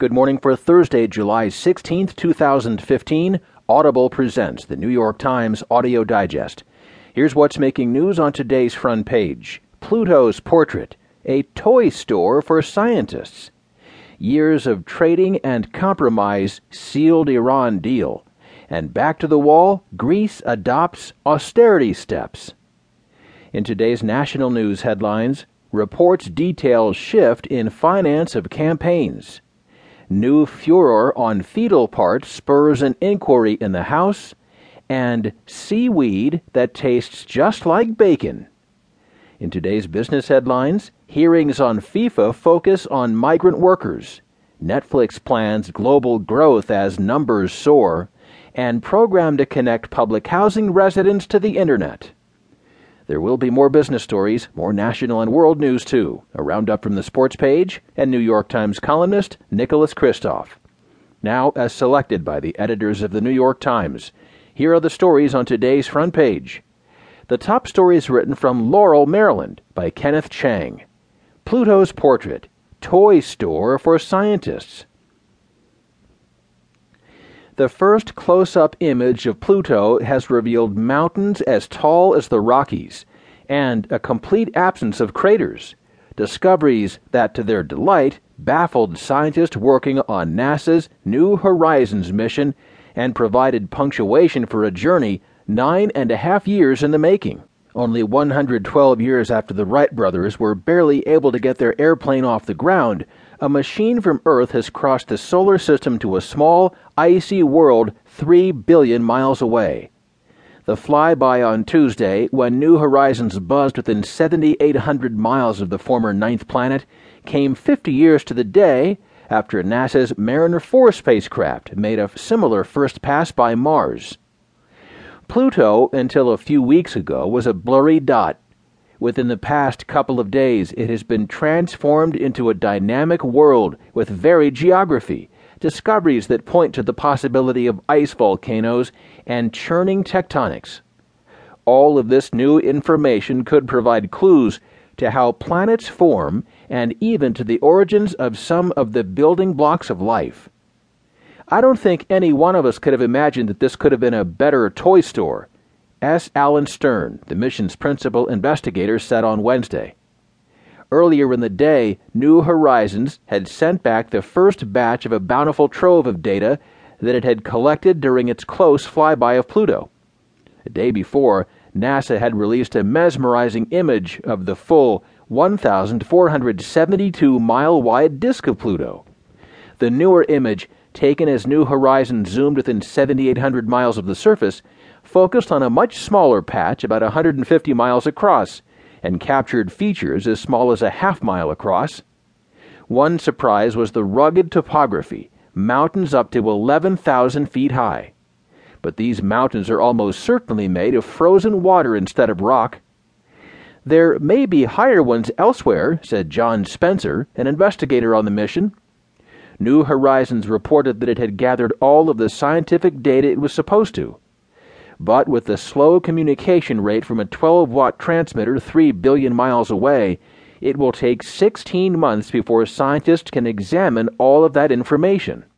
Good morning for Thursday, July 16th, 2015. Audible presents the New York Times Audio Digest. Here's what's making news on today's front page Pluto's Portrait, a toy store for scientists. Years of trading and compromise sealed Iran deal. And back to the wall, Greece adopts austerity steps. In today's national news headlines, reports detail shift in finance of campaigns. New furor on fetal parts spurs an inquiry in the House, and seaweed that tastes just like bacon. In today's business headlines, hearings on FIFA focus on migrant workers. Netflix plans global growth as numbers soar, and program to connect public housing residents to the Internet. There will be more business stories, more national and world news, too. A roundup from the sports page and New York Times columnist Nicholas Kristof. Now, as selected by the editors of the New York Times, here are the stories on today's front page. The top story is written from Laurel, Maryland, by Kenneth Chang. Pluto's Portrait Toy Store for Scientists. The first close up image of Pluto has revealed mountains as tall as the Rockies and a complete absence of craters. Discoveries that, to their delight, baffled scientists working on NASA's New Horizons mission and provided punctuation for a journey nine and a half years in the making. Only 112 years after the Wright brothers were barely able to get their airplane off the ground, a machine from Earth has crossed the solar system to a small, icy world 3 billion miles away. The flyby on Tuesday, when New Horizons buzzed within 7,800 miles of the former ninth planet, came 50 years to the day after NASA's Mariner 4 spacecraft made a similar first pass by Mars. Pluto, until a few weeks ago, was a blurry dot Within the past couple of days, it has been transformed into a dynamic world with varied geography, discoveries that point to the possibility of ice volcanoes and churning tectonics. All of this new information could provide clues to how planets form and even to the origins of some of the building blocks of life. I don't think any one of us could have imagined that this could have been a better toy store S. Alan Stern, the mission's principal investigator, said on Wednesday. Earlier in the day, New Horizons had sent back the first batch of a bountiful trove of data that it had collected during its close flyby of Pluto. The day before, NASA had released a mesmerizing image of the full 1,472 mile wide disk of Pluto. The newer image, taken as New Horizons zoomed within 7,800 miles of the surface, focused on a much smaller patch about 150 miles across and captured features as small as a half mile across. One surprise was the rugged topography, mountains up to 11,000 feet high. But these mountains are almost certainly made of frozen water instead of rock. There may be higher ones elsewhere, said John Spencer, an investigator on the mission. New Horizons reported that it had gathered all of the scientific data it was supposed to but with the slow communication rate from a 12 watt transmitter 3 billion miles away, it will take 16 months before scientists can examine all of that information.